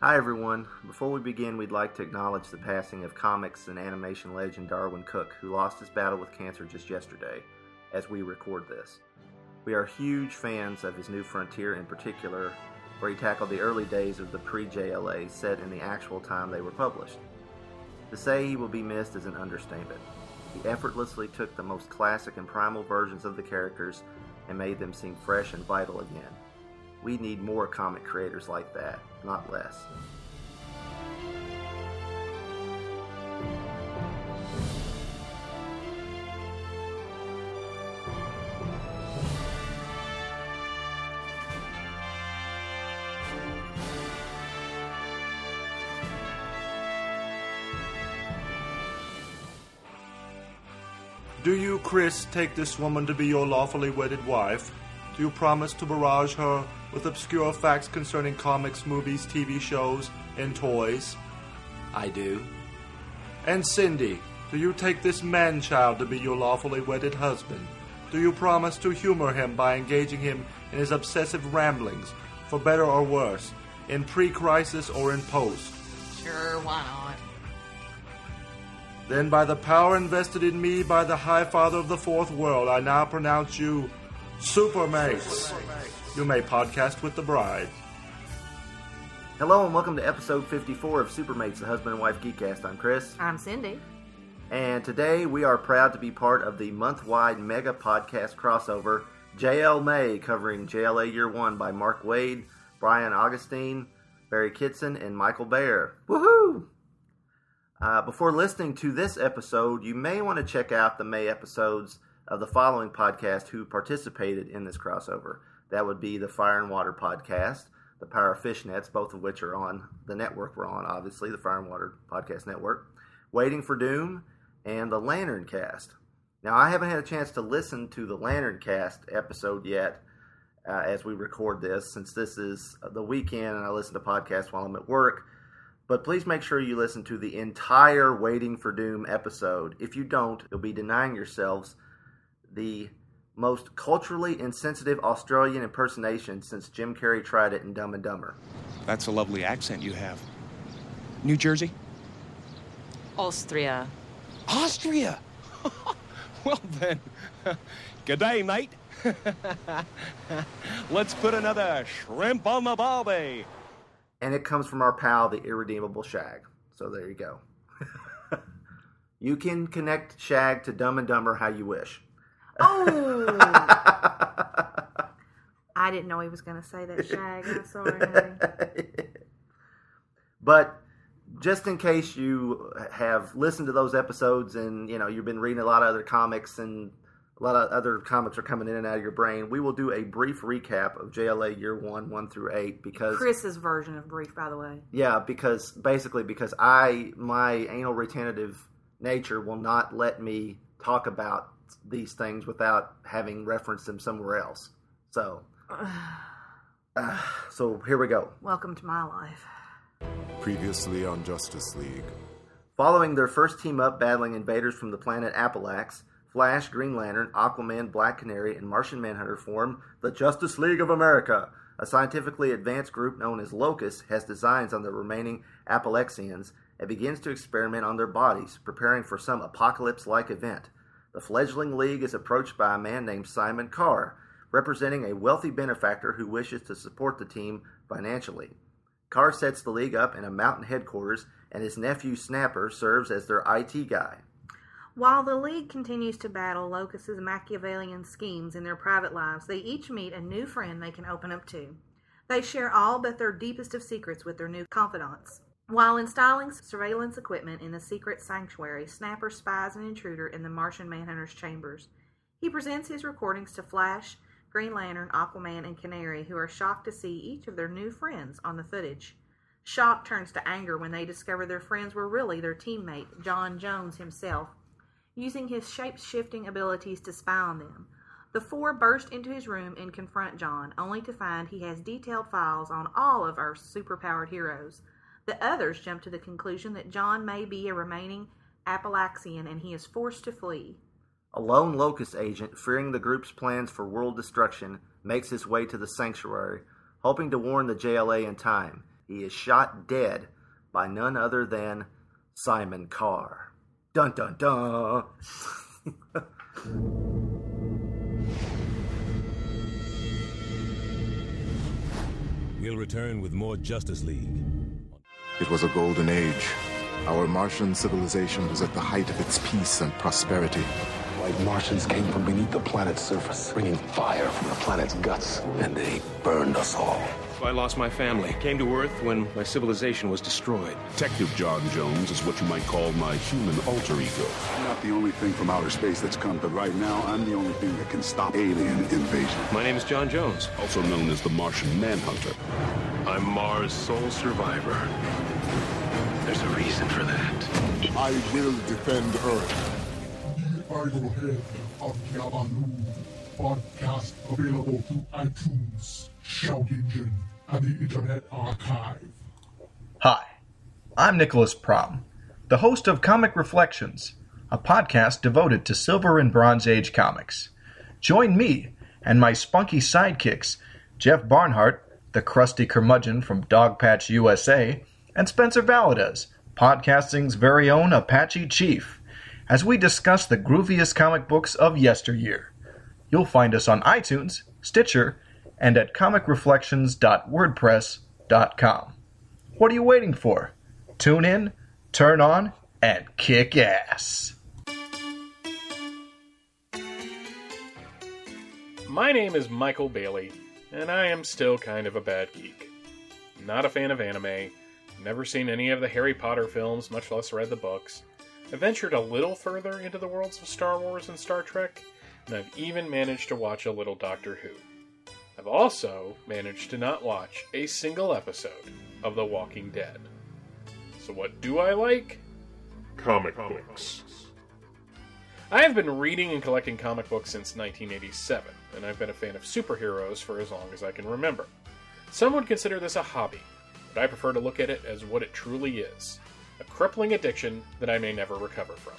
Hi, everyone. Before we begin, we'd like to acknowledge the passing of comics and animation legend Darwyn Cooke, who lost his battle with cancer just yesterday as we record this. We are huge fans of his New Frontier in particular, where he tackled the early days of the pre JLA set in the actual time they were published. To say he will be missed is an understatement. He effortlessly took the most classic and primal versions of the characters and made them seem fresh and vital again. We need more comic creators like that, not less. Do you, Chris, take this woman to be your lawfully wedded wife? Do you promise to barrage her with obscure facts concerning comics, movies, TV shows, and toys? I do. And Cindy, do you take this man child to be your lawfully wedded husband? Do you promise to humor him by engaging him in his obsessive ramblings, for better or worse, in pre crisis or in post? Sure, why not? Then, by the power invested in me by the High Father of the Fourth World, I now pronounce you Supermates. You may podcast with the bride. Hello and welcome to episode 54 of Supermates, the husband and wife geekcast. I'm Chris, I'm Cindy. and today we are proud to be part of the month-wide mega podcast crossover JL May, covering JLA Year One by Mark Waid, Brian Augustyn, Barry Kitson, and Michael Bair. Woohoo! Uh, before listening to this episode, you may want to check out the May episodes of the following podcast who participated in this crossover. That would be the Fire and Water podcast, the Power of Fishnets, both of which are on the network we're on, obviously, the Fire and Water Podcast Network, Waiting for Doom, and the Lantern Cast. Now, I haven't had a chance to listen to the Lantern Cast episode yet uh, as we record this, since this is the weekend and I listen to podcasts while I'm at work. But please make sure you listen to the entire Waiting for Doom episode. If you don't, you'll be denying yourselves the most culturally insensitive Australian impersonation since Jim Carrey tried it in Dumb and Dumber. That's a lovely accent you have. New Jersey? Austria. Austria! well then, good day, mate. Let's put another shrimp on the barbie. And it comes from our pal, the irredeemable Shag. So there you go. you can connect Shag to Dumb and Dumber how you wish. Oh, I didn't know he was going to say that, Shag. I'm sorry, honey. But just in case you have listened to those episodes and you know you've been reading a lot of other comics and a lot of other comics are coming in and out of your brain, we will do a brief recap of JLA Year One, one through eight, because Chris's version of brief, by the way. yeah, because basically because I my anal retentive nature will not let me talk about these things without having referenced them somewhere else. So, uh, so here we go. Welcome to my life. Previously on Justice League. Following their first team up battling invaders from the planet Appellax, Flash, Green Lantern, Aquaman, Black Canary, and Martian Manhunter form the Justice League of America. A scientifically advanced group known as Locus has designs on the remaining Appellaxians and begins to experiment on their bodies, preparing for some apocalypse like event. The fledgling league is approached by a man named Simon Carr, representing a wealthy benefactor who wishes to support the team financially. Carr sets the league up in a mountain headquarters, and his nephew Snapper serves as their IT guy. While the League continues to battle Locus's Machiavellian schemes in their private lives, they each meet a new friend they can open up to. They share all but their deepest of secrets with their new confidants. While installing surveillance equipment in the secret sanctuary, Snapper spies an intruder in the Martian Manhunter's chambers. He presents his recordings to Flash, Green Lantern, Aquaman, and Canary, who are shocked to see each of their new friends on the footage. Shock turns to anger when they discover their friends were really their teammate, John Jones himself, using his shape shifting abilities to spy on them. The four burst into his room and confront John, only to find he has detailed files on all of our superpowered heroes. The others jump to the conclusion that John may be a remaining Appellaxian and he is forced to flee. A lone Locus agent, fearing the group's plans for world destruction, makes his way to the sanctuary, hoping to warn the JLA in time. he is shot dead by none other than Simon Carr. Dun dun dun. We'll return with more Justice League. It was a golden age. Our Martian civilization was at the height of its peace and prosperity. White Martians came from beneath the planet's surface, bringing fire from the planet's guts, and they burned us all. I lost my family. Came to Earth when my civilization was destroyed. Detective John Jones is what you might call my human alter ego. I'm not the only thing from outer space that's come, but right now I'm the only thing that can stop alien invasion. My name is John Jones. Also known as the Martian Manhunter. I'm Mars' sole survivor. There's a reason for that. I will defend Earth. The Idol Head of Diabolu. Podcast available through iTunes, Shout Engine, and the Internet Archive. Hi, I'm Nicholas Prom, the host of Comic Reflections, a podcast devoted to Silver and Bronze Age comics. Join me and my spunky sidekicks, Jeff Barnhart, the crusty curmudgeon from Dogpatch USA, and Spencer Valadez, podcasting's very own Apache Chief, as we discuss the grooviest comic books of yesteryear. You'll find us on iTunes, Stitcher, and at comicreflections.wordpress.com. What are you waiting for? Tune in, turn on, and kick ass. My name is Michael Bailey, and I am still kind of a bad geek. Not a fan of anime, never seen any of the Harry Potter films, much less read the books. I ventured a little further into the worlds of Star Wars and Star Trek, and I've even managed to watch a little Doctor Who. I've also managed to not watch a single episode of The Walking Dead. So, what do I like? Comic books. I have been reading and collecting comic books since 1987, and I've been a fan of superheroes for as long as I can remember. Some would consider this a hobby, but I prefer to look at it as what it truly is a crippling addiction that I may never recover from.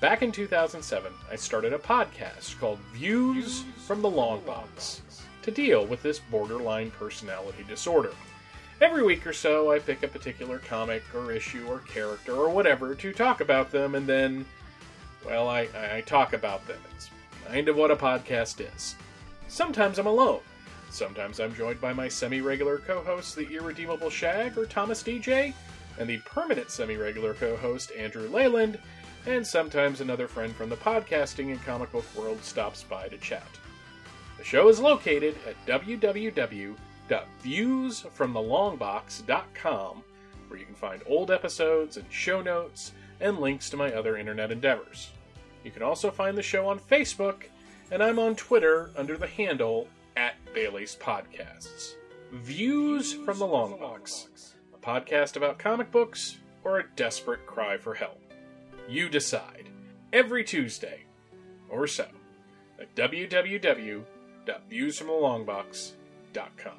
Back in 2007, I started a podcast called Views from the Long Box to deal with this borderline personality disorder. Every week or so, I pick a particular comic or issue or character or whatever to talk about them, and then, well, I, I talk about them. It's kind of what a podcast is. Sometimes I'm alone. Sometimes I'm joined by my semi regular co hosts, the Irredeemable Shag or Thomas DJ, and the permanent semi regular co host, Andrew Leyland, and sometimes another friend from the podcasting and comic book world stops by to chat. The show is located at www.viewsfromthelongbox.com, where you can find old episodes and show notes and links to my other internet endeavors. You can also find the show on Facebook, and I'm on Twitter under the handle at Bailey's Podcasts. Views from the Long Box, a podcast about comic books or a desperate cry for help. You decide. Every Tuesday, or so, at www.viewsfromthelongbox.com.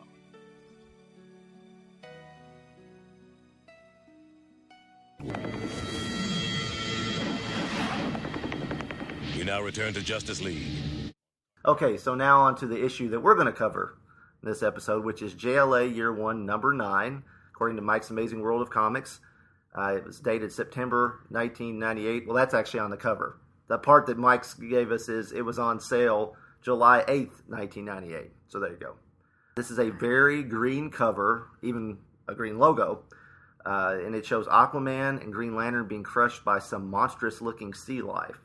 We now return to Justice League. Okay, so now on to the issue that we're going to cover in this episode, which is JLA Year 1, Number 9, according to Mike's Amazing World of Comics. Uh, it was dated September 1998. Well, that's actually on the cover. The part that Mike gave us is it was on sale July 8th, 1998. So there you go. This is a very green cover, even a green logo. Uh, and it shows Aquaman and Green Lantern being crushed by some monstrous looking sea life.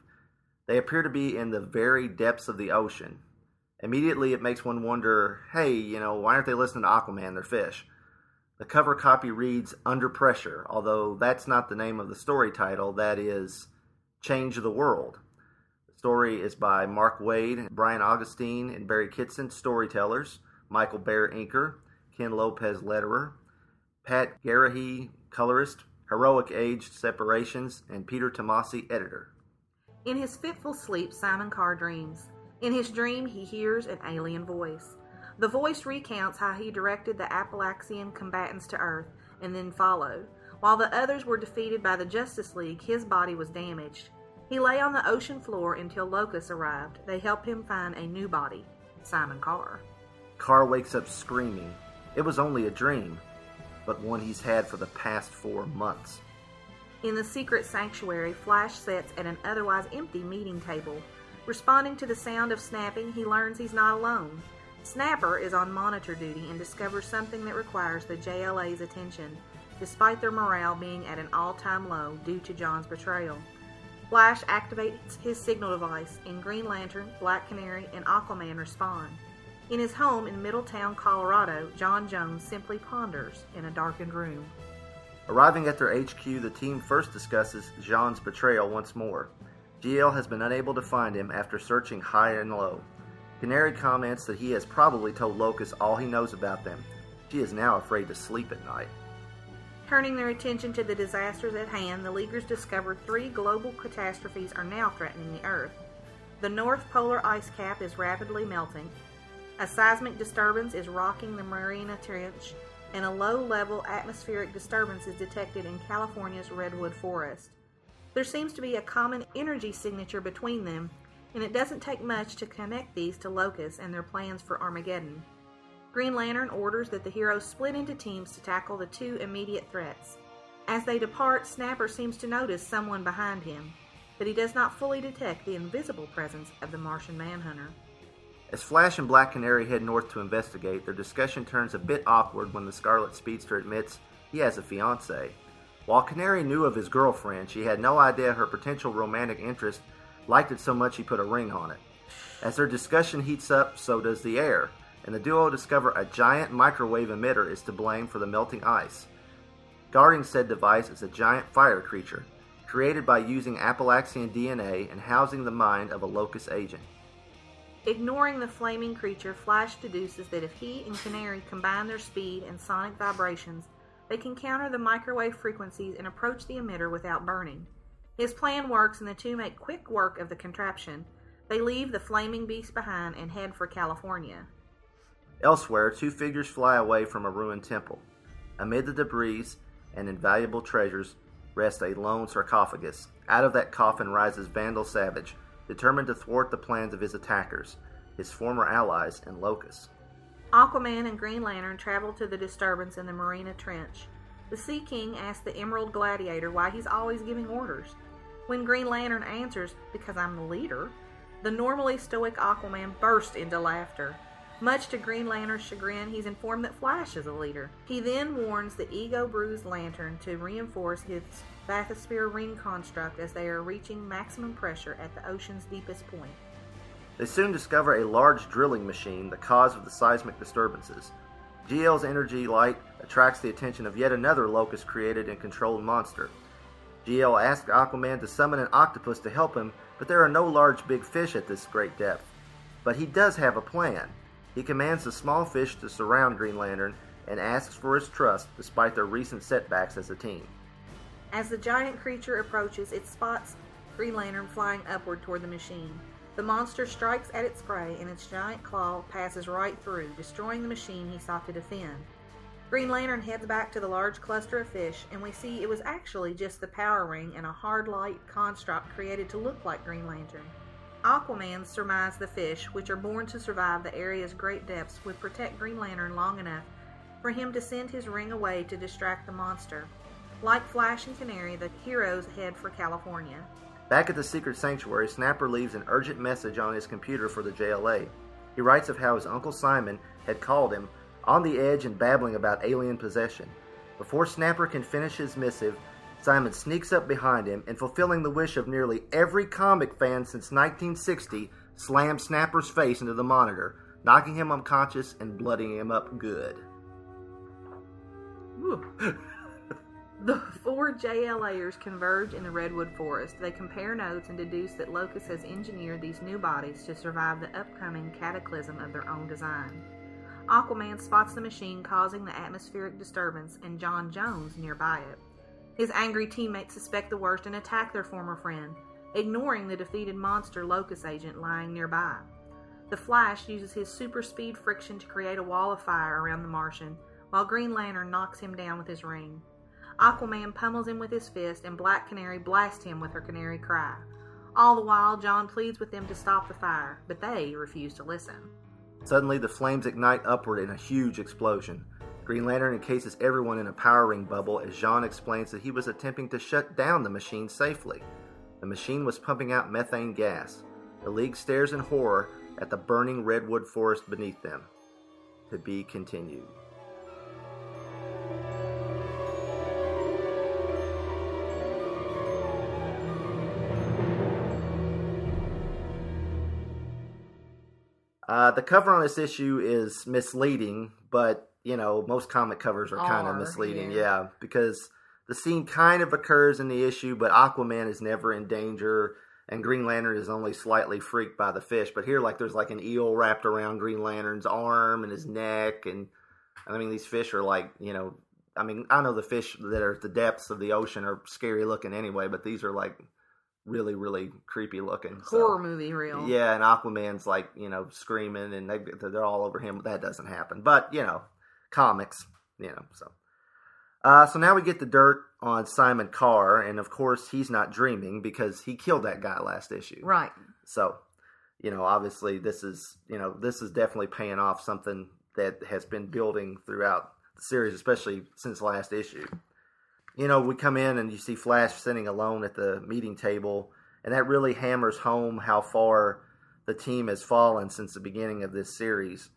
They appear to be in the very depths of the ocean. Immediately, it makes one wonder hey, you know, why aren't they listening to Aquaman? They're fish. The cover copy reads Under Pressure, although that's not the name of the story title, that is Change the World. The story is by Mark Waid, Brian Augustyn, and Barry Kitson, storytellers, Michael Bair, inker, Ken Lopez, letterer, Pat Garrahy, colorist, Heroic Age Separations, and Peter Tomasi, editor. In his fitful sleep, Simon Carr dreams. In his dream, he hears an alien voice. The voice recounts how he directed the Appellaxian combatants to Earth and then followed. While the others were defeated by the Justice League, his body was damaged. He lay on the ocean floor until locusts arrived. They helped him find a new body, Simon Carr. Carr wakes up screaming. It was only a dream. but one he's had for the past four months. In the secret sanctuary, Flash sits at an otherwise empty meeting table. Responding to the sound of snapping, he learns he's not alone. Snapper is on monitor duty and discovers something that requires the JLA's attention, despite their morale being at an all time low due to John's betrayal. Flash activates his signal device, and Green Lantern, Black Canary, and Aquaman respond. In his home in Middletown, Colorado, John Jones simply ponders in a darkened room. Arriving at their HQ, the team first discusses Jean's betrayal once more. GL has been unable to find him after searching high and low. Canary comments that he has probably told Locus all he knows about them. She is now afraid to sleep at night. Turning their attention to the disasters at hand, the Leaguers discover three global catastrophes are now threatening the Earth. The North Polar ice cap is rapidly melting, a seismic disturbance is rocking the Mariana Trench, and a low level atmospheric disturbance is detected in California's redwood forest. There seems to be a common energy signature between them, and it doesn't take much to connect these to Locus and their plans for Armageddon. Green Lantern orders that the heroes split into teams to tackle the two immediate threats. As they depart, Snapper seems to notice someone behind him, but he does not fully detect the invisible presence of the Martian Manhunter. As Flash and Black Canary head north to investigate, their discussion turns a bit awkward when the Scarlet Speedster admits he has a fiancée. While Canary knew of his girlfriend, she had no idea her potential romantic interest liked it so much he put a ring on it. As their discussion heats up, so does the air, and the duo discover a giant microwave emitter is to blame for the melting ice. Guarding said device is a giant fire creature, created by using Appellaxian DNA and housing the mind of a Locus agent. Ignoring the flaming creature, Flash deduces that if he and Canary combine their speed and sonic vibrations, they can counter the microwave frequencies and approach the emitter without burning. His plan works, and the two make quick work of the contraption. They leave the flaming beast behind and head for California. Elsewhere, two figures fly away from a ruined temple. Amid the debris and invaluable treasures rests a lone sarcophagus. Out of that coffin rises Vandal Savage, determined to thwart the plans of his attackers, his former allies and Locus. Aquaman and Green Lantern travel to the disturbance in the Marina Trench. The Sea King asks the Emerald Gladiator why he's always giving orders. When Green Lantern answers, Because I'm the leader, the normally stoic Aquaman bursts into laughter. Much to Green Lantern's chagrin, he's informed that Flash is a leader. He then warns the ego bruised Lantern to reinforce his bathysphere ring construct as they are reaching maximum pressure at the ocean's deepest point. They soon discover a large drilling machine, the cause of the seismic disturbances. GL's energy light attracts the attention of yet another Locus created and controlled monster. GL asks Aquaman to summon an octopus to help him, but there are no large big fish at this great depth. But he does have a plan. He commands the small fish to surround Green Lantern and asks for his trust despite their recent setbacks as a team. As the giant creature approaches, it spots Green Lantern flying upward toward the machine. The monster strikes at its prey, and its giant claw passes right through, destroying the machine he sought to defend. Green Lantern heads back to the large cluster of fish, and we see it was actually just the power ring and a hard light construct created to look like Green Lantern. Aquaman surmised the fish, which are born to survive the area's great depths, would protect Green Lantern long enough for him to send his ring away to distract the monster. Like Flash and Canary, the heroes head for California. Back at the secret sanctuary, Snapper leaves an urgent message on his computer for the JLA. He writes of how his Uncle Simon had called him, on the edge and babbling about alien possession. Before Snapper can finish his missive, Simon sneaks up behind him and, fulfilling the wish of nearly every comic fan since 1960, slams Snapper's face into the monitor, knocking him unconscious and bloodying him up good. The four JLAers converge in the Redwood Forest. They compare notes and deduce that Locus has engineered these new bodies to survive the upcoming cataclysm of their own design. Aquaman spots the machine causing the atmospheric disturbance and John Jones nearby it. His angry teammates suspect the worst and attack their former friend, ignoring the defeated monster Locus agent lying nearby. The Flash uses his super speed friction to create a wall of fire around the Martian, while Green Lantern knocks him down with his ring. Aquaman pummels him with his fist, and Black Canary blasts him with her canary cry. All the while, John pleads with them to stop the fire, but they refuse to listen. Suddenly, the flames ignite upward in a huge explosion. Green Lantern encases everyone in a power ring bubble as Jean explains that he was attempting to shut down the machine safely. The machine was pumping out methane gas. The League stares in horror at the burning redwood forest beneath them. To be continued. Uh, the cover on this issue is misleading, but you know most comic covers are kind of misleading. yeah. Yeah, because the scene kind of occurs in the issue, but Aquaman is never in danger, and Green Lantern is only slightly freaked by the fish. But here, like, there's like an eel wrapped around Green Lantern's arm and his neck, and I mean these fish are like you know, I mean I know the fish that are at the depths of the ocean are scary looking anyway, but these are like really really creepy looking. so- Horror movie real. yeah, and Aquaman's like you know screaming, and they they're all over him. That doesn't happen, but you know, comics, you know. So, uh, so now we get the dirt on Simon Carr, and of course he's not dreaming because he killed that guy last issue. Right. So, you know, obviously this is you know this is definitely paying off something that has been building throughout the series, especially since last issue. You know, we come in and you see Flash sitting alone at the meeting table, and that really hammers home how far the team has fallen since the beginning of this series.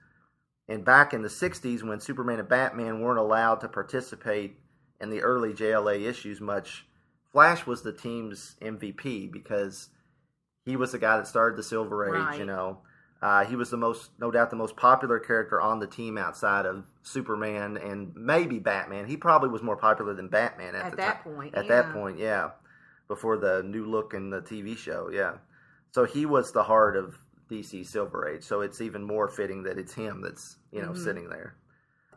And back in the 60s, when Superman and Batman weren't allowed to participate in the early JLA issues much, Flash was the team's MVP because he was the guy that started the Silver Age, Right. you know. Uh, he was the most, no doubt, the most popular character on the team outside of Superman and maybe Batman. He probably was more popular than Batman at, At that time. point, At that point, yeah, before the new look in the TV show, yeah. So he was the heart of DC Silver Age. So it's even more fitting that it's him that's you know Mhm. sitting there.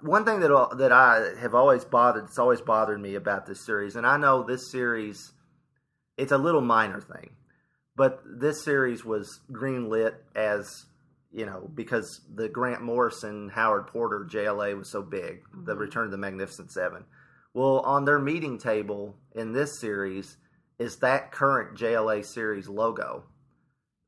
One thing that that I have always bothered, it's always bothered me about this series, and I know this series, it's a little minor thing, but this series was greenlit as you know because the Grant Morrison Howard Porter JLA was so big, the Mhm. Return of the Magnificent Seven. Well, on their meeting table in this series is that current JLA series logo.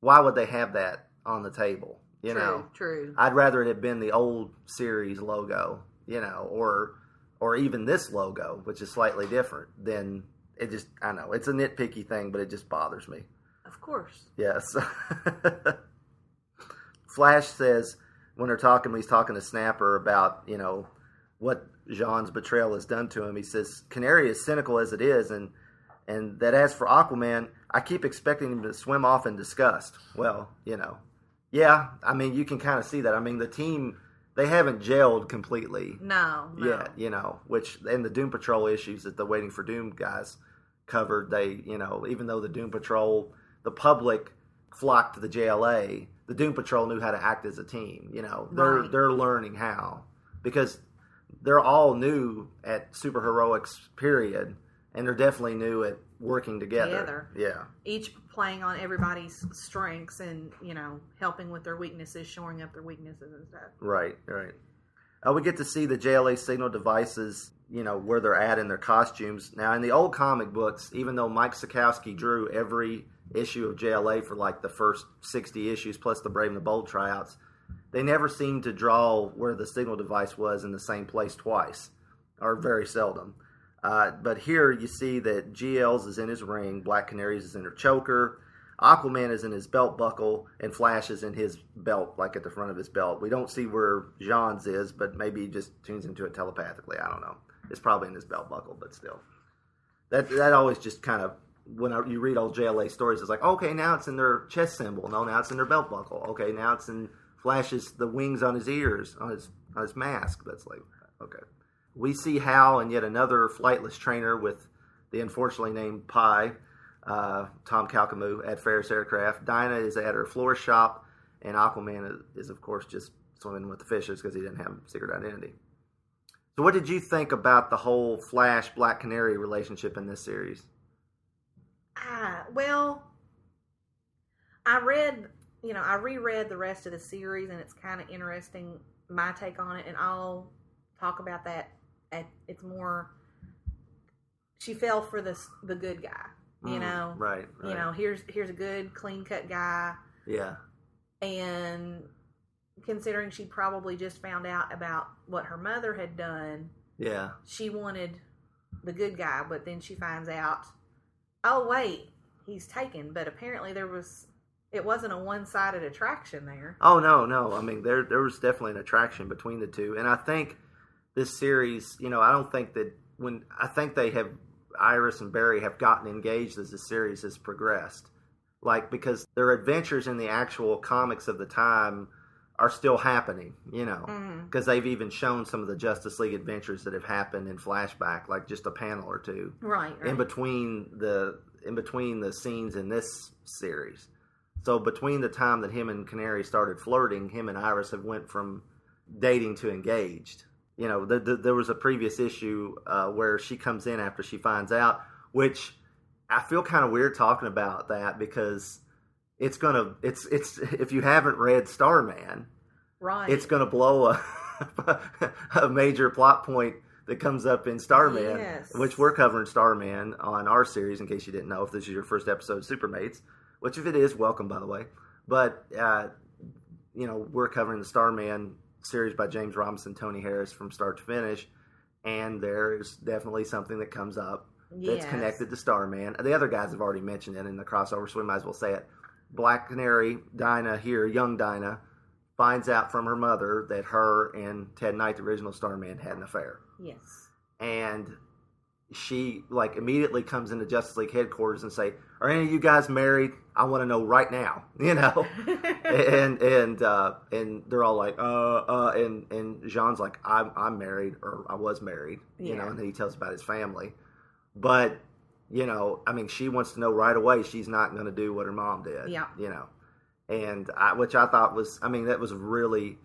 Why would they have that on the table? You true, know, true. I'd rather it had been the old series logo, you know, or or even this logo, which is slightly different. Than it just I know it's a nitpicky thing, but it just bothers me. Of course. Yes. Flash says when they're talking, when he's talking to Snapper about you know what Jean's betrayal has done to him. He says Canary is cynical as it is, and and that as for Aquaman, I keep expecting him to swim off in disgust. Well, you know, yeah. I mean, you can kind of see that. I mean, the team they haven't gelled completely No, no. yet, you know, which in the Doom Patrol issues that the Waiting for Doom guys covered, they, you know, even though the Doom Patrol, the public flocked to the JLA, the Doom Patrol knew how to act as a team, you know. They're Right. they're learning how because they're all new at superheroics period and they're definitely new at working together. Together. Yeah. Each playing on everybody's strengths and, you know, helping with their weaknesses, shoring up their weaknesses and stuff. Right, right. Uh, we get to see the JLA signal devices, you know, where they're at in their costumes. Now, in the old comic books, even though Mike Sekowsky drew every issue of JLA for like the first 60 issues plus the Brave and the Bold tryouts, they never seemed to draw where the signal device was in the same place twice, or very seldom. Uh, but here you see that GL's is in his ring, Black Canary's is in her choker, Aquaman is in his belt buckle, and Flash is in his belt, like at the front of his belt. We don't see where Jean's is, but maybe he just tunes into it telepathically. I don't know. It's probably in his belt buckle, but still. That that always just kind of when I- you read old JLA stories, it's like okay, now it's in their chest symbol. No, now it's in their belt buckle. Okay, now it's in Flash's the wings on his ears on his on his mask. That's like okay. We see Hal and yet another flightless trainer with the unfortunately named Pi, uh, Tom Kalmaku at Ferris Aircraft. Dinah is at her florist shop, and Aquaman is, is of course just swimming with the fishes because he didn't have secret identity. So, what did you think about the whole Flash Black Canary relationship in this series? Ah, well, I read, you know, I reread the rest of the series, and it's kind of interesting my take on it, and I'll talk about that. At it's more, she fell for the the good guy, you Mm, know, right, You know, here's here's a good clean cut guy, Yeah, and considering she probably just found out about what her mother had done. Yeah. She wanted the good guy, but then she finds out, oh wait, he's taken. But apparently there was, it wasn't a one-sided attraction there. Oh no, no. I mean, there there was definitely an attraction between the two, and I think this series, you know, I don't think that when I think they have Iris and Barry have gotten engaged as the series has progressed, like because their adventures in the actual comics of the time are still happening, you know, because Mhm. they've even shown some of the Justice League adventures that have happened in flashback, like just a panel or two, Right, in between the in between the scenes in this series. So between the time that him and Canary started flirting, him and Iris have went from dating to engaged. You know, the, the, there was a previous issue uh, where she comes in after she finds out, which I feel kind of weird talking about that because it's gonna it's it's if you haven't read Starman, Right. it's gonna blow a a major plot point that comes up in Starman, Yes. which we're covering Starman on our series. In case you didn't know, if this is your first episode, of Supermates, which if it is, welcome by the way. But uh, you know, we're covering the Starman series by James Robinson, Tony Harris from start to finish, and there is definitely something that comes up that's Yes. connected to Starman. The other guys have already mentioned it in the crossover, so we might as well say it. Black Canary, Dinah here, young Dinah, finds out from her mother that her and Ted Knight, the original Starman, had an affair. Yes. And she like immediately comes into Justice League headquarters and say, "Are any of you guys married? I want to know right now." You know, and and uh, and they're all like, "Uh, uh," and and Jean's like, "I'm I'm married or I was married," you know, and then he tells about his family, but you know, I mean, she wants to know right away. She's not going to do what her mom did. Yeah. you know, and I, which I thought was, I mean, that was really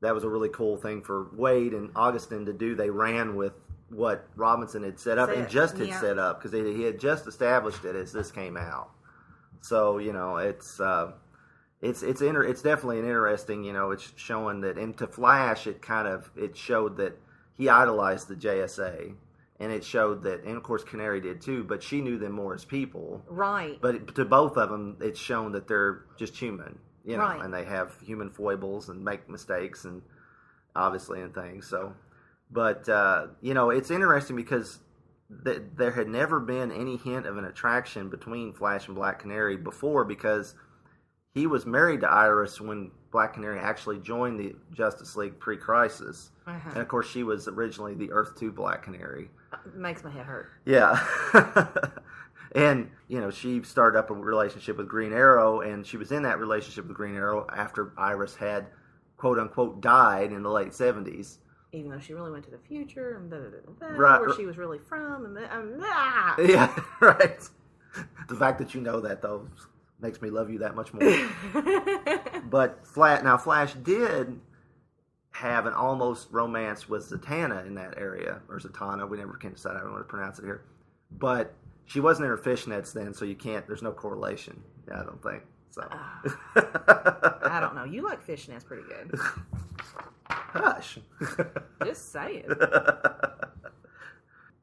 that was a really cool thing for Waid and Augustyn to do. They ran with what Robinson had set up and just had yeah. set up because he had just established it as this came out. So you know, it's uh, it's it's inter- it's definitely an interesting. You know, it's showing that into Flash, it kind of it showed that he idolized the JSA, and it showed that, and of course Canary did too. But she knew them more as people. Right. But to both of them, it's shown that they're just human, you know, Right. and they have human foibles and make mistakes and obviously and things. So, but uh, you know, it's interesting because th- there had never been any hint of an attraction between Flash and Black Canary before because he was married to Iris when Black Canary actually joined the Justice League pre-crisis, Uh-huh. and of course she was originally the Earth Two Black Canary. Makes my head hurt. Yeah. and, you know, she started up a relationship with Green Arrow, and she was in that relationship with Green Arrow after Iris had, quote unquote, died in the late 70s. Even though she really went to the future and blah, blah, blah, blah, Right, where she was really from and blah, um, ah. Yeah, right. The fact that you know that, though, makes me love you that much more. but Flat now, Flash did have an almost romance with Zatanna in that area, or Zatanna. We never can decide how we want to pronounce it here. But she wasn't in her fishnets then, so you can't. There's no correlation. I don't think so. Ah. I don't know. You like fishnets pretty good. Hush. Just saying.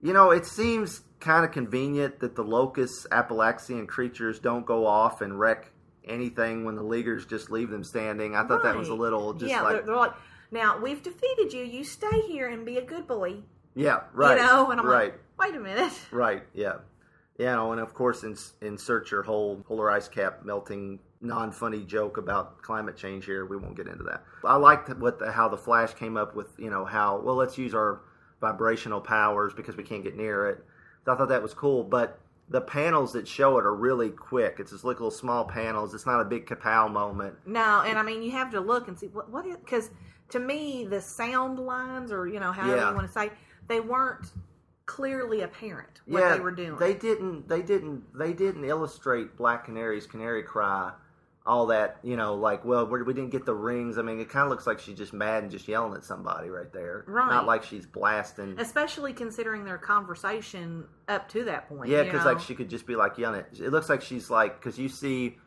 You know, it seems kind of convenient that the Locus Appellaxian creatures don't go off and wreck anything when the Leaguers just leave them standing. I thought that was a little just yeah, like they're, they're like, now we've defeated you. You stay here and be a good boy. yeah, right, You know, and I'm right, like, wait a minute. right, yeah, yeah, no, and of course, ins- insert your whole polar ice cap melting non-funny joke about climate change here. We won't get into that. I liked what the, how the Flash came up with, you know, how well let's use our vibrational powers because we can't get near it. So I thought that was cool, but the panels that show it are really quick. It's just like little small panels. It's not a big kapow moment. No, and I mean you have to look and see what what is because to me the sound lines or you know however Yeah. you want to say they weren't clearly apparent what yeah, they were doing. They didn't. They didn't. They didn't illustrate Black Canary's canary cry. All that you know, like well, we we didn't get the rings. I mean, it kind of looks like she's just mad and just yelling at somebody right there. Right. Not like she's blasting. Especially considering their conversation up to that point. Yeah, because like she could just be like yelling. It, it looks like she's like because you see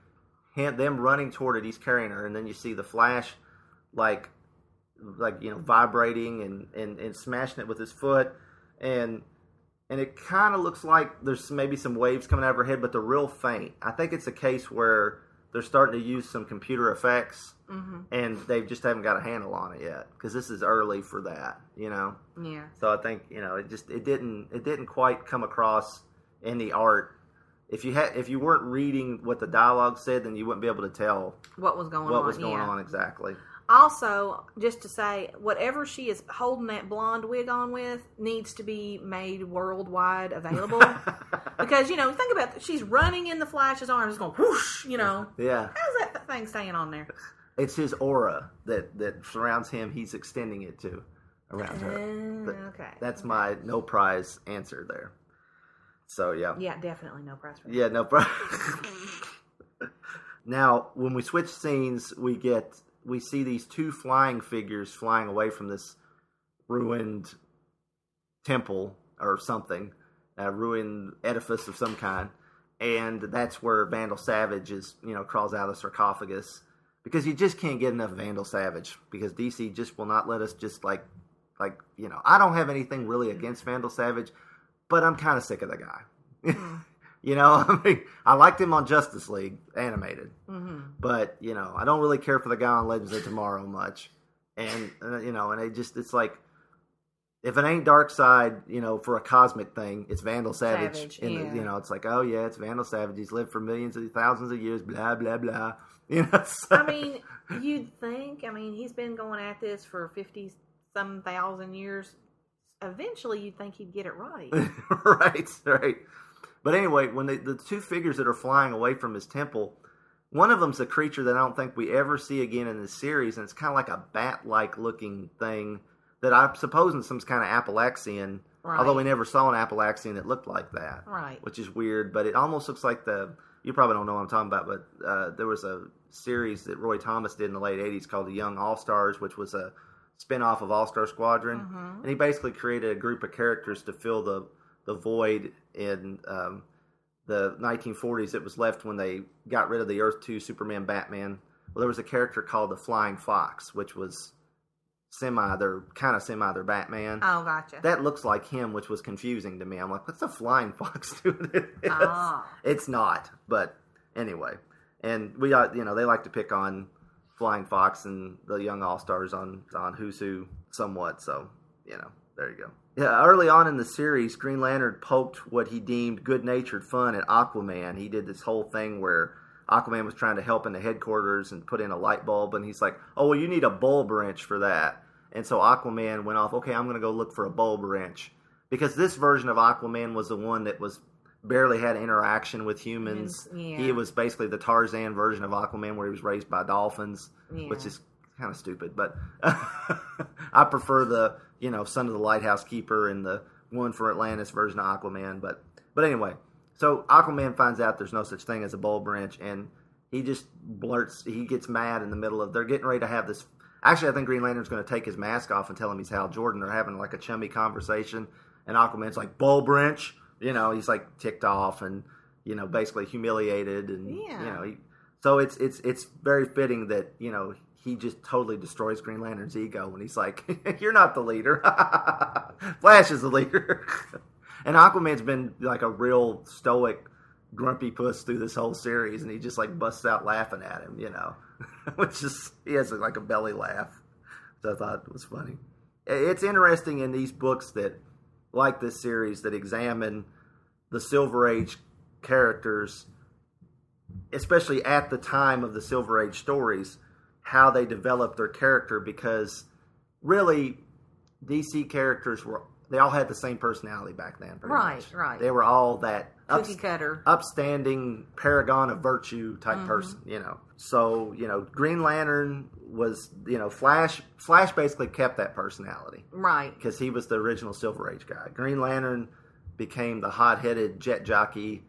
him them running toward it. He's carrying her, and then you see the flash, like like you know vibrating and and, and smashing it with his foot, and and it kind of looks like there's maybe some waves coming out of her head, but they're real faint. I think it's a case where they're starting to use some computer effects, Mhm. and they just haven't got a handle on it yet because this is early for that. You know. Yeah. So I think you know it just it didn't it didn't quite come across in the art. If you had if you weren't reading what the dialogue said, then you wouldn't be able to tell What was going what on? was going yeah. on exactly. Also, just to say, whatever she is holding that blonde wig on with needs to be made worldwide available. because, you know, think about it. She's running in the Flash's arms, going whoosh, you know. Yeah, How's that thing staying on there? it's his aura that that surrounds him. He's extending it to around her. Uh, okay. That's my no prize answer there. So yeah, Yeah, definitely no prize. for yeah, no prize. now, when we switch scenes, we get we see these two flying figures flying away from this ruined temple or something, a ruined edifice of some kind, and that's where Vandal Savage is, you know, crawls out of the sarcophagus because you just can't get enough Vandal Savage because DC just will not let us just like, like you know, I don't have anything really against Vandal Savage, but I'm kind of sick of the guy. Hmm. you know, I mean, I liked him on Justice League animated, Mhm. but you know, I don't really care for the guy on Legends of Tomorrow much, and uh, you know, and it just it's like. If it ain't Darkseid, you know, for a cosmic thing, it's Vandal Savage. Savage, in the- yeah. you know, it's like, oh yeah, it's Vandal Savage. He's lived for millions of thousands of years. Blah blah blah. You know, so- I mean, you'd think, I mean, he's been going at this for 50 some thousand years. Eventually, you'd think he'd get it right. right, right. But anyway, when they, the two figures that are flying away from his temple, one of them's a creature that I don't think we ever see again in this series, and it's kind of like a bat-like looking thing that I suppose in some kind of Appellaxian. Right. Although we never saw an Appellaxian that looked like that, Right. Which is weird, but it almost looks like the. You probably don't know what I'm talking about, but uh, there was a series that Roy Thomas did in the late '80s called The Young All Stars, which was a spin-off of All Star Squadron, Mhm. and he basically created a group of characters to fill the the void in um, the 1940s that was left when they got rid of the Earth 2 Superman Batman. Well, there was a character called the Flying Fox, which was semi their kind of semi their Batman. Oh, gotcha. That looks like him, which was confusing to me. I'm like, what's a flying fox doing in this? Ah. It's not, but anyway. And we got, you know, they like to pick on Flying Fox and the Young All Stars on on Who's Who somewhat. So, you know, there you go. Yeah, early on in the series, Green Lantern poked what he deemed good natured fun at Aquaman. He did this whole thing where Aquaman was trying to help in the headquarters and put in a light bulb, and he's like, "Oh, well, you need a bulb wrench for that." And so Aquaman went off. Okay, I'm going to go look for a bulb wrench because this version of Aquaman was the one that was barely had interaction with humans. Yeah. He was basically the Tarzan version of Aquaman, where he was raised by dolphins, Yeah. which is kind of stupid. But I prefer the you know Son of the Lighthouse Keeper and the one for Atlantis version of Aquaman. But but anyway, so Aquaman finds out there's no such thing as a bulb wrench, and he just blurts. He gets mad in the middle of. They're getting ready to have this. Actually, I think Green Lantern's going to take his mask off and tell him he's Hal Jordan. They're having like a chummy conversation, and Aquaman's like bulb wrench. You know, he's like ticked off and you know basically humiliated, and Yeah. you know, he, so it's it's it's very fitting that you know he just totally destroys Green Lantern's ego when he's like, "You're not the leader. Flash is the leader." and Aquaman's been like a real stoic, grumpy puss through this whole series, and he just like busts out laughing at him, you know, which is he has like a belly laugh. So I thought it was funny. It's interesting in these books that, like this series, that examine the Silver Age characters, especially at the time of the Silver Age stories, how they developed their character because really DC characters were they all had the same personality back then. Right, much. right. They were all that Cookie cutter. upstanding paragon of virtue type Mhm. person, you know. So, you know, Green Lantern was, you know, Flash Flash basically kept that personality Right. because he was the original Silver Age guy. Green Lantern became the hot-headed jet jockey,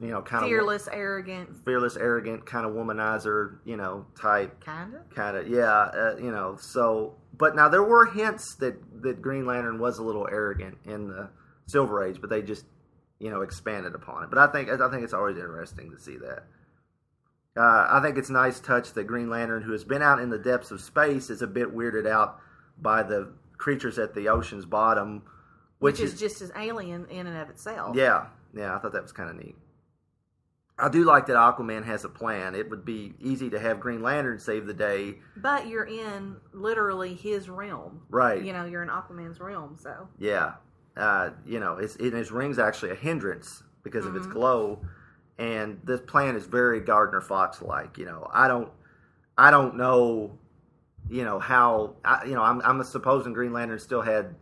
you know, kind of Fearless, arrogant, fearless, arrogant kind of womanizer, you know, type. kind of. Kind of, yeah, uh, you know. So, but now there were hints that that Green Lantern was a little arrogant in the Silver Age, but they just, you know, expanded upon it. But I think I think it's always interesting to see that. Uh, I think it's nice touch that Green Lantern, who has been out in the depths of space, is a bit weirded out by the creatures at the ocean's bottom, Which, which, is, just as alien in and of itself. yeah, yeah. I thought that was kind of neat. I do like that Aquaman has a plan. It would be easy to have Green Lantern save the day, But you're in literally his realm. Right. You know, you're in Aquaman's realm, so. Yeah, uh, you know, it's, his ring's actually a hindrance because of its Mhm. glow, and this plan is very Gardner Fox like. You know, I don't, I don't know, you know how, I, you know, I'm, I'm supposing Green Lantern still had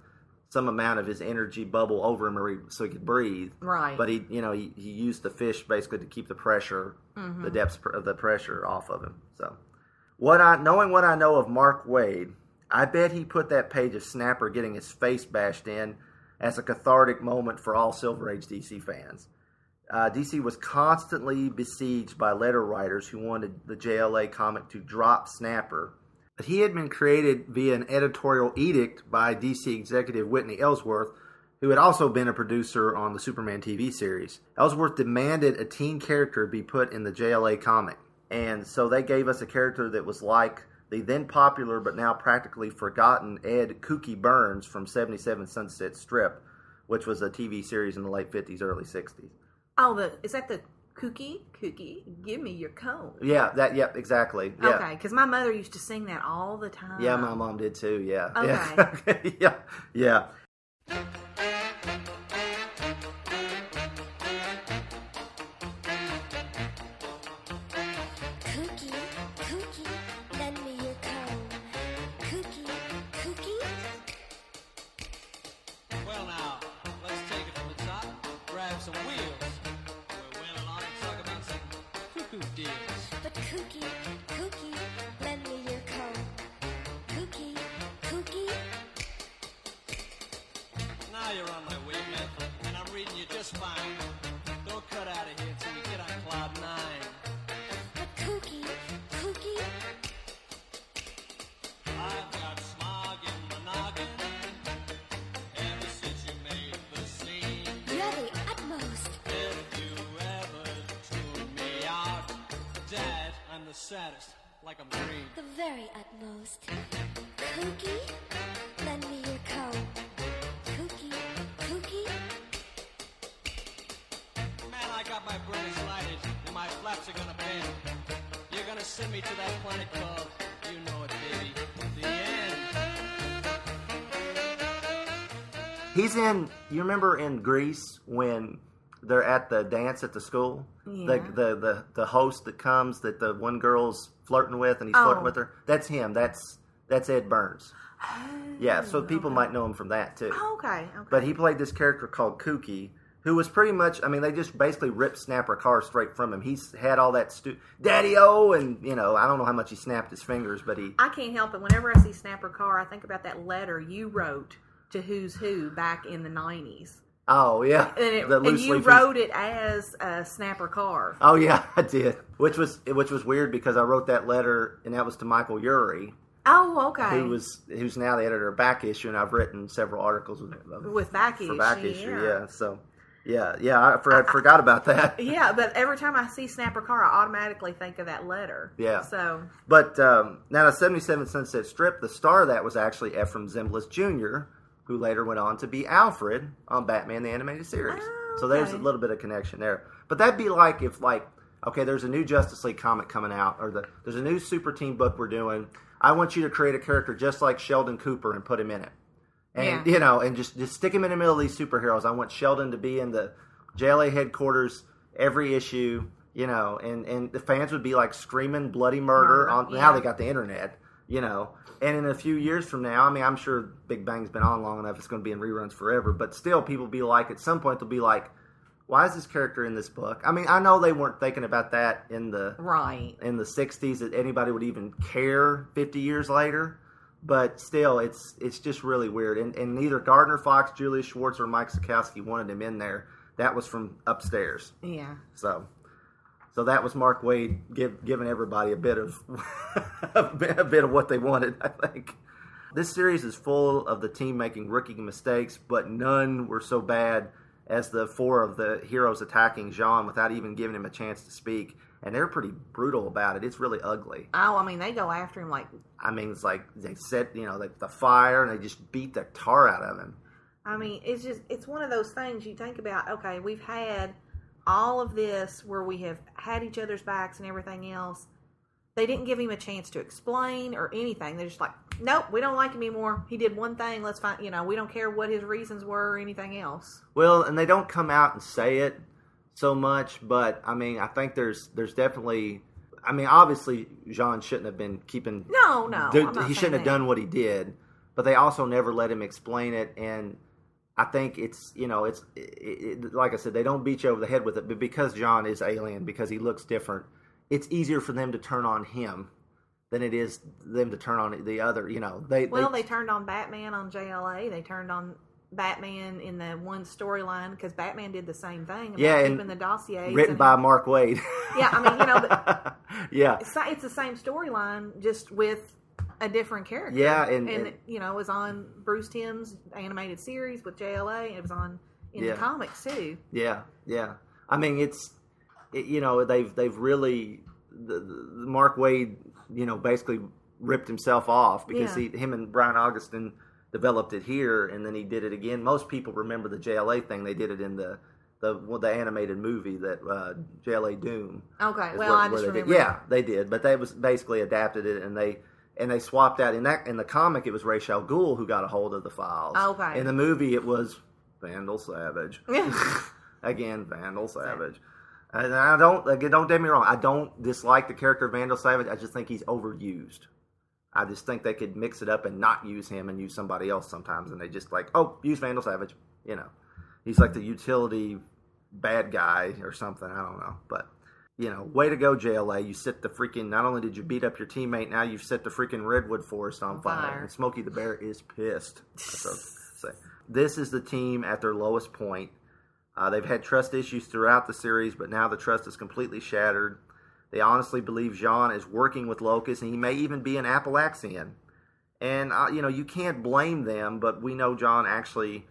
some amount of his energy bubble over him, so he could breathe. Right. But he, you know, he, he used the fish basically to keep the pressure, Mhm. the depths of the pressure off of him. So, what I knowing what I know of Mark Waid, I bet he put that page of Snapper getting his face bashed in as a cathartic moment for all Silver Age DC fans. Uh, DC was constantly besieged by letter writers who wanted the JLA comic to drop Snapper. But he had been created via an editorial edict by DC executive Whitney Ellsworth, who had also been a producer on the Superman TV series. Ellsworth demanded a teen character be put in the JLA comic. And so they gave us a character that was like the then popular but now practically forgotten Edd Kookie Byrnes from 77 Sunset Strip, which was a TV series in the late 50s, early 60s. Oh, the is that the cookie? Cookie, give me your cone. Yeah, that, yep, exactly. Yeah. Okay, because my mother used to sing that all the time. Yeah, my mom did too. Yeah. Okay. Yeah. yeah. Yeah. Remember in Grease when they're at the dance at the school? Yeah. The, the the the host that comes that the one girl's flirting with and he's Oh. flirting with her. That's him. That's that's Edd Byrnes. yeah, so oh, people might know him from that too. Oh, okay, okay. But he played this character called Kookie, who was pretty much. I mean, they just basically ripped Snapper Carr straight from him. He's had all that stu- Daddy O, and you know, I don't know how much he snapped his fingers, but he. I can't help it. Whenever I see Snapper Carr, I think about that letter you wrote to Who's Who back in the nineties. Oh yeah, And, it, and you leaf- wrote it as uh, Snapper Carr. Oh yeah, I did. Which was which was weird because I wrote that letter and that was to Michael Eury, Oh, okay. who was who's now the editor of Back Issue, and I've written several articles with, With Back for Issue, Back Issue. yeah. Yeah, so yeah, yeah, I, for, I forgot about that. Yeah, but every time I see Snapper Carr, I automatically think of that letter. Yeah. So But um, now the 77 Sunset Strip, the star of that was actually Efrem Zimbalist Jr., who later went on to be Alfred on Batman the Animated Series. So there's a little bit of connection there. But that'd be like if like okay, there's a new Justice League comic coming out, or the there's a new Super Team book we're doing. I want you to create a character just like Sheldon Cooper and put him in it. And Yeah. you know, and just just stick him in the middle of these superheroes. I want Sheldon to be in the JLA headquarters every issue, you know, and and the fans would be like screaming bloody murder Murder, on now they got the internet, you know. And in a few years from now, I mean, I'm sure Big Bang's been on long enough; it's going to be in reruns forever. But still, people be like, at some point, they'll be like, "Why is this character in this book?" I mean, I know they weren't thinking about that in the right. in the '60s that anybody would even care 50 years later. But still, it's it's just really weird. And, and neither Gardner Fox, Julius Schwartz, or Mike Sekowsky wanted him in there. That was from upstairs. Yeah. So, so that was Mark Waid give, giving everybody a bit of a bit of what they wanted. I think this series is full of the team making rookie mistakes, but none were so bad as the four of the heroes attacking Jean without even giving him a chance to speak. And they're pretty brutal about it. It's really ugly. Oh, I mean, they go after him like. I mean, it's like they set you know like the fire and they just beat the tar out of him. I mean, it's just it's one of those things you think about. Okay, we've had all of this where we have had each other's backs and everything else, they didn't give him a chance to explain or anything. They're just like, nope, we don't like him anymore. He did one thing. Let's find, you know, we don't care what his reasons were or anything else. Well, and they don't come out and say it so much, but I mean, I think there's there's definitely. I mean, obviously, Jean shouldn't have been keeping. No, no, do- he shouldn't have that. done what he did, but they also never let him explain it, and I think it's you know it's it, it, like I said, they don't beat you over the head with it, but because John is alien, because he looks different, it's easier for them to turn on him than it is them to turn on the other. You know, they Well, they turned on Batman on JLA. They turned on Batman in the one storyline because Batman did the same thing. About Yeah, keeping the dossier written by Mark Waid. Yeah, I mean, you know, yeah, it's, it's the same storyline, just with a different character. Yeah, and- and, and- you know, it was on Bruce Timm's animated series with JLA. and It was on in Yeah. the comics too. Yeah, yeah. I mean, it's it, you know they've they've really the, the Mark Waid you know basically ripped himself off because Yeah. he him and Brian Augustyn developed it here and then he did it again. Most people remember the JLA thing. They did it in the the well, the animated movie that uh, JLA Doom. Okay, well, where- I just did- remember. Yeah, they did, but they was basically adapted it and they. And they swapped out in that in the comic. It was Ra's al Ghul who got a hold of the files. Oh, okay. In the movie, it was Vandal Savage. Again, Vandal Savage. And I don't again, don't get me wrong. I don't dislike the character Vandal Savage. I just think he's overused. I just think they could mix it up and not use him and use somebody else sometimes. And they just like, oh, use Vandal Savage. You know, he's like the utility bad guy or something. I don't know, but you know, way to go, JLA. You set the freaking. Not only did you beat up your teammate, now you've set the freaking redwood forest on fire. Fire. And Smokey the Bear is pissed. That's what I say. This is the team at their lowest point. Uh, they've had trust issues throughout the series, but now the trust is completely shattered. They honestly believe Jean is working with Locus, and he may even be an Appellaxian. And uh, you know, you can't blame them, but we know John actually.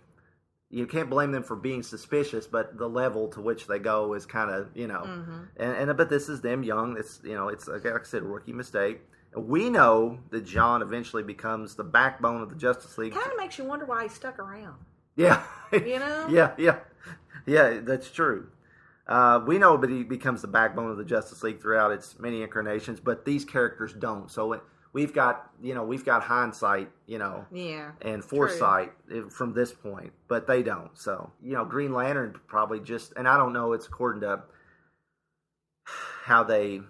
You can't blame them for being suspicious, but the level to which they go is kind of you know. Mhm. And, and but this is them young. It's you know, it's like I said, a rookie mistake. We know that John eventually becomes the backbone of the Justice League. Kind of makes you wonder why he stuck around. Yeah. You know? yeah, yeah. Yeah, that's true. Uh, we know that he becomes the backbone of the Justice League throughout its many incarnations, but these characters don't. So it, we've got, you know, we've got hindsight, you know, Yeah. and foresight eh, from this point, but they don't. So, you know, Green Lantern probably just, and I don't know, it's according to how they,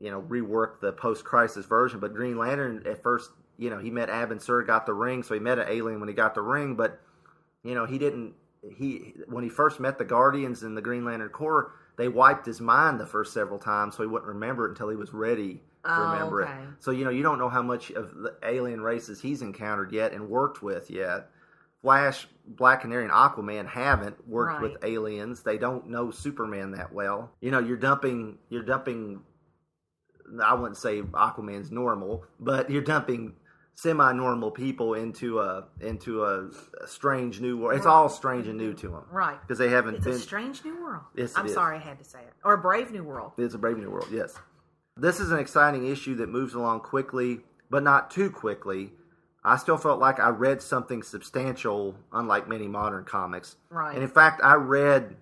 you know, reworked the post crisis version, but Green Lantern at first, you know, he met Abin Sur, got the ring, so he met an alien when he got the ring, but, you know, he didn't, he, when he first met the Guardians and the Green Lantern Corps, they wiped his mind the first several times, so he wouldn't remember it until he was ready to Oh, remember okay. it. So you know, you don't know how much of the alien races he's encountered yet and worked with yet. Flash, Black Canary, and Aquaman haven't worked Right. with aliens. They don't know Superman that well. You know, you're dumping, you're dumping. I wouldn't say Aquaman's normal, but you're dumping semi-normal people into a into a, a strange new world. It's all strange and new to them, Right. Because they haven't It's been. a strange new world. Yes, I'm is. sorry I had to say it. Or a brave new world. It's a Brave New World, yes. This is an exciting issue that moves along quickly, but not too quickly. I still felt like I read something substantial, unlike many modern comics. Right. And in fact, I read,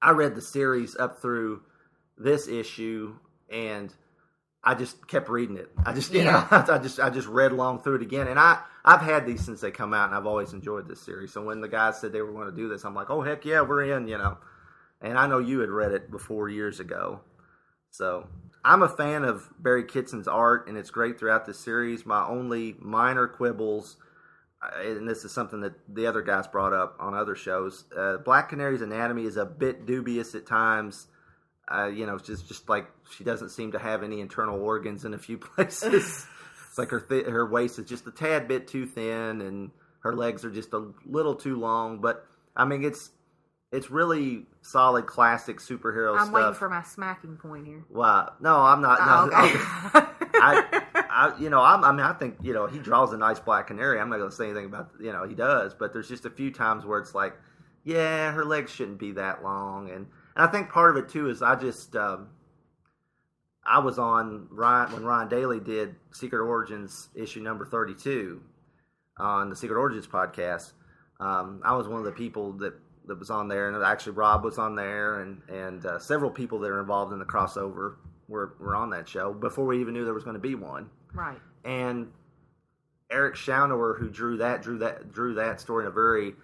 I read the series up through this issue, and I just kept reading it. I just, you Yeah. know, I just, I just read along through it again. And I, I've had these since they come out, and I've always enjoyed this series. So when the guys said they were going to do this, I'm like, oh heck yeah, we're in, you know. And I know you had read it before years ago. So I'm a fan of Barry Kitson's art, and it's great throughout the series. My only minor quibbles, uh, and this is something that the other guys brought up on other shows. Uh, Black Canary's anatomy is a bit dubious at times. Uh, you know, it's just just like she doesn't seem to have any internal organs in a few places. it's like her th- her waist is just a tad bit too thin, and her legs are just a little too long. But I mean, it's it's really solid classic superhero I'm stuff. waiting for my smacking point here. Wow. No, I'm not. Oh, No, okay. I, I, you know, I'm, I mean, I think you know he draws a nice black canary. I'm not going to say anything about you know he does, but there's just a few times where it's like, yeah, her legs shouldn't be that long, and, and I think part of it too is I just um, I was on Ryan when Ryan Daly did Secret Origins issue number 32 on the Secret Origins podcast. Um, I was one of the people that that was on there, and actually Rob was on there, and and uh, several people that are involved in the crossover were were on that show before we even knew there was going to be one. Right. And Eric Shanower, who drew that, drew that, drew that story in a very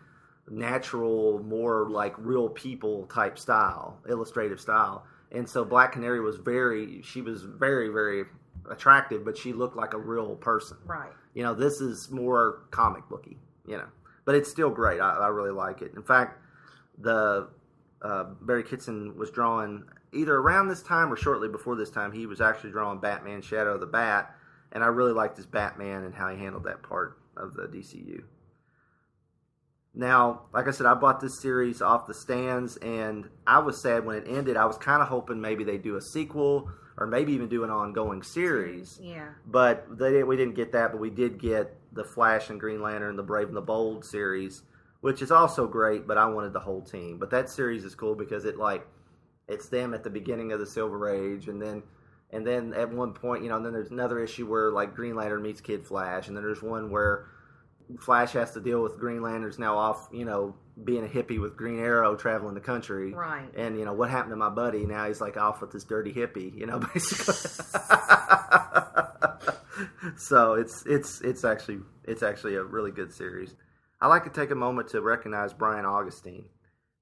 natural, more like real people type style, illustrative style. And so Black Canary was very, she was very, very attractive, but she looked like a real person. Right. You know, this is more comic booky, you know, but it's still great. I, I really like it. In fact, the uh, Barry Kitson was drawing either around this time or shortly before this time. He was actually drawing Batman: Shadow of the Bat, and I really liked his Batman and how he handled that part of the DCU. Now, like I said, I bought this series off the stands, and I was sad when it ended. I was kind of hoping maybe they do a sequel or maybe even do an ongoing series. Yeah. But they didn't, we didn't get that, but we did get the Flash and Green Lantern, the Brave and the Bold series, which is also great. But I wanted the whole team. But that series is cool because it like it's them at the beginning of the Silver Age, and then and then at one point, you know, and then there's another issue where like Green Lantern meets Kid Flash, and then there's one where Flash has to deal with Green Lantern's now off, you know, being a hippie with Green Arrow traveling the country. Right. And, you know, what happened to my buddy? Now he's like off with this dirty hippie, you know, basically. so it's it's it's actually it's actually a really good series. I like to take a moment to recognize Brian Augustyn.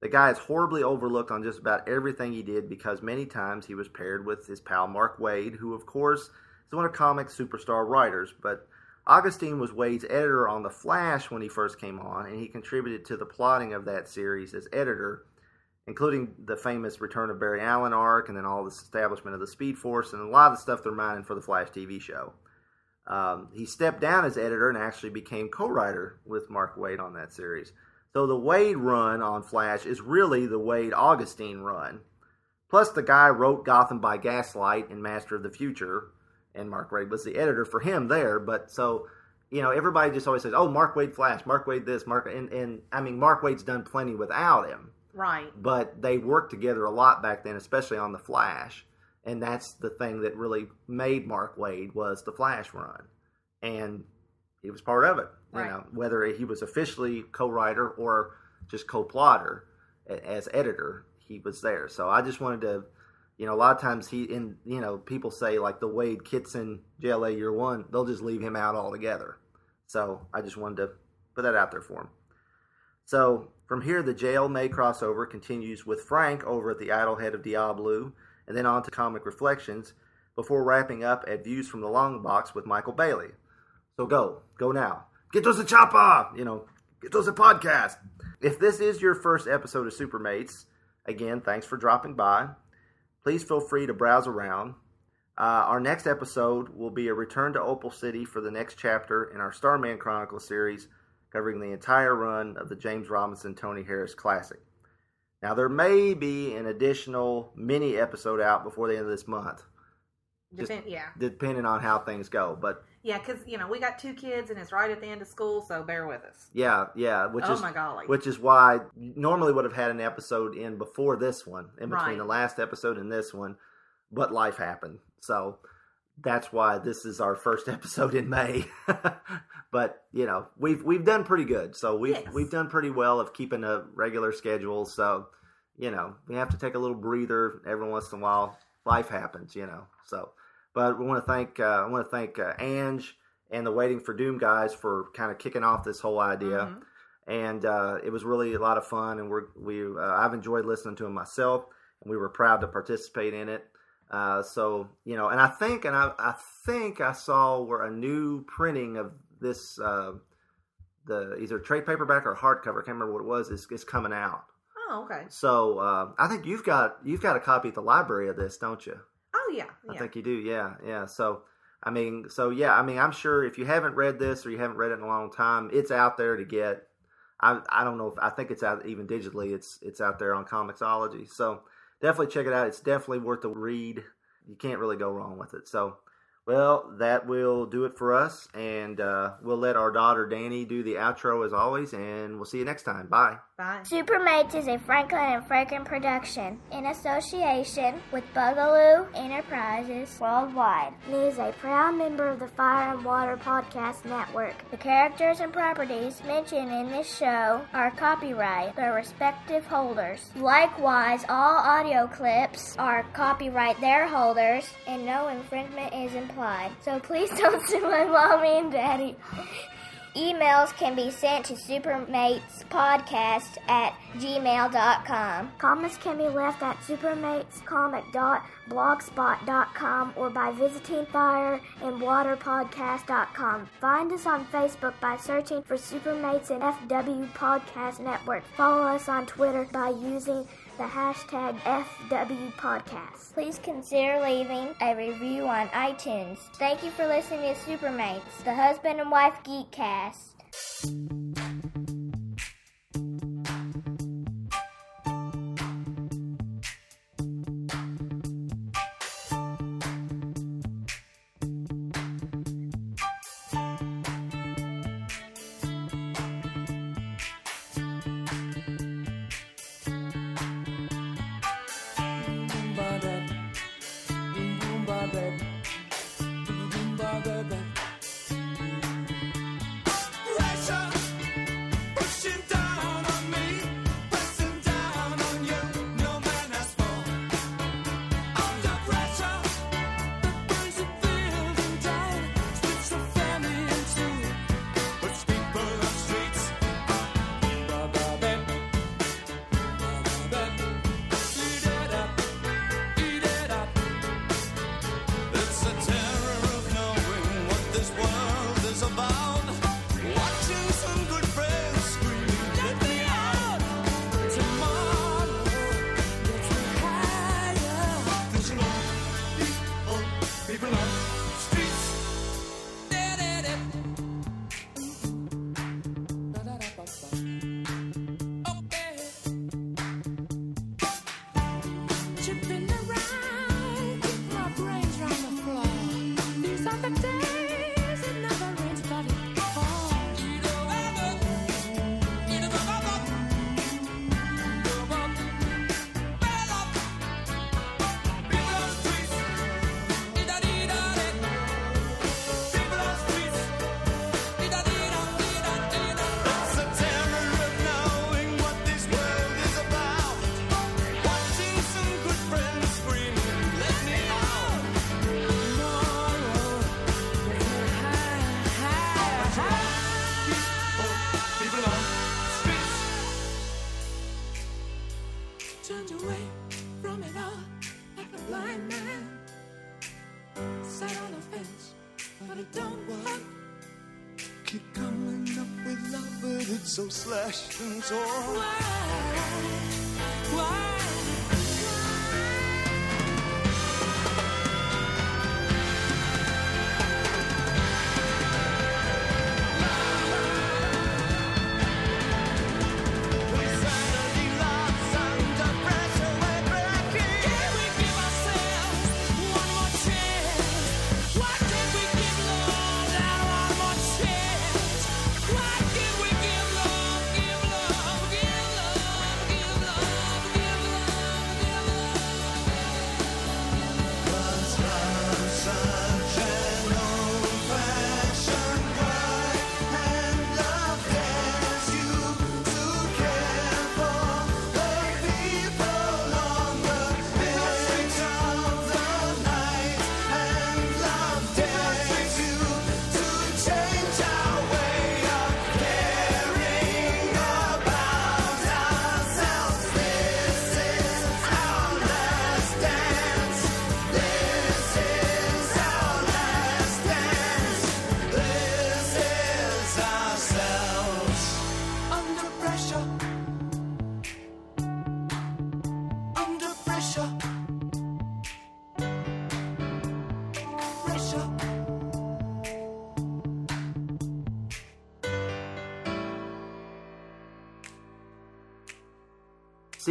The guy is horribly overlooked on just about everything he did because many times he was paired with his pal Mark Waid, who of course is one of comics superstar writers, but Augustyn was Waid's editor on The Flash when he first came on, and he contributed to the plotting of that series as editor, including the famous Return of Barry Allen arc, and then all the establishment of the Speed Force, and a lot of the stuff they're mining for the Flash TV show. Um, he stepped down as editor and actually became co-writer with Mark Waid on that series. So the Waid run on Flash is really the Waid Augustyn run. Plus, the guy wrote Gotham by Gaslight and Master of the Future, and Mark Waid was the editor for him there. But so, you know, everybody just always says, "Oh, Mark Waid Flash, Mark Waid this, Mark," and and I mean, Mark Waid's done plenty without him, Right. but they worked together a lot back then, especially on the Flash, and that's the thing that really made Mark Waid was the Flash run, and he was part of it. You Right. know, whether he was officially co-writer or just co-plotter as editor, he was there. So I just wanted to you know, a lot of times he in you know people say like the Waid Kitson JLA year one, they'll just leave him out altogether. So I just wanted to put that out there for him. So from here, the JL May crossover continues with Frank over at the Idol Head of Diabolu, and then on to Comic Reflections before wrapping up at Views from the Long Box with Michael Bailey. So go, go now. Get those a chopper! You know, get those a podcast. If this is your first episode of Supermates, again, thanks for dropping by please feel free to browse around. Uh, our next episode will be a return to Opal City for the next chapter in our Starman Chronicle series, covering the entire run of the James Robinson Tony Harris Classic. Now, there may be an additional mini episode out before the end of this month, just Depend- yeah. depending on how things go. But Yeah, because you know we got two kids and it's right at the end of school, so bear with us. yeah, yeah, which Oh is my golly. which is why normally would have had an episode in before this one, in between Right. the last episode and this one, but life happened, so that's why this is our first episode in May. but you know, we've we've done pretty good, so we've Yes. we've done pretty well of keeping a regular schedule. So you know, we have to take a little breather every once in a while. Life happens, you know. So, but we want to thank uh, I want to thank uh, Ange and the Waiting for Doom guys for kind of kicking off this whole idea Mhm. and uh, it was really a lot of fun. And we're we uh, I've enjoyed listening to him myself, and we were proud to participate in it. Uh, so you know, and I think, and I I think I saw where a new printing of this uh, the either trade paperback or hardcover, I can't remember what it was, is, is coming out. Oh, okay. So uh, I think you've got you've got a copy at the library of this, don't you? Yeah, I think you do. Yeah, yeah. So, I mean, so yeah. I mean, I'm sure if you haven't read this or you haven't read it in a long time, it's out there to get. I I don't know if I think it's out even digitally. It's it's out there on Comixology. So definitely check it out. It's definitely worth a read. You can't really go wrong with it. So, well, that will do it for us, and uh, we'll let our daughter Danny do the outro as always, and we'll see you next time. Bye. Bye. Supermates is a Franklin and Franklin production in association with Bugaloo Enterprises Worldwide. and is a proud member of the Fire and Water Podcast Network. The characters and properties mentioned in this show are copyright their respective holders. Likewise, all audio clips are copyright their holders and no infringement is implied. So please don't sue my mommy and daddy. Emails can be sent to supermatespodcast at gmail.com. Comments can be left at supermatescomic.blogspot.com or by visiting fireandwaterpodcast.com. Find us on Facebook by searching for Supermates and FW Podcast Network. Follow us on Twitter by using the hashtag FW Podcast. Please consider leaving a review on iTunes. Thank you for listening to Supermates, the husband and wife geekcast. It's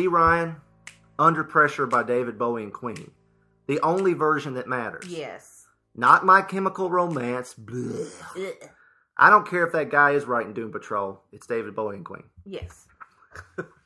See Ryan, Under Pressure by David Bowie and Queen. The only version that matters. Yes. Not My Chemical Romance. I don't care if that guy is writing Doom Patrol. It's David Bowie and Queen. Yes.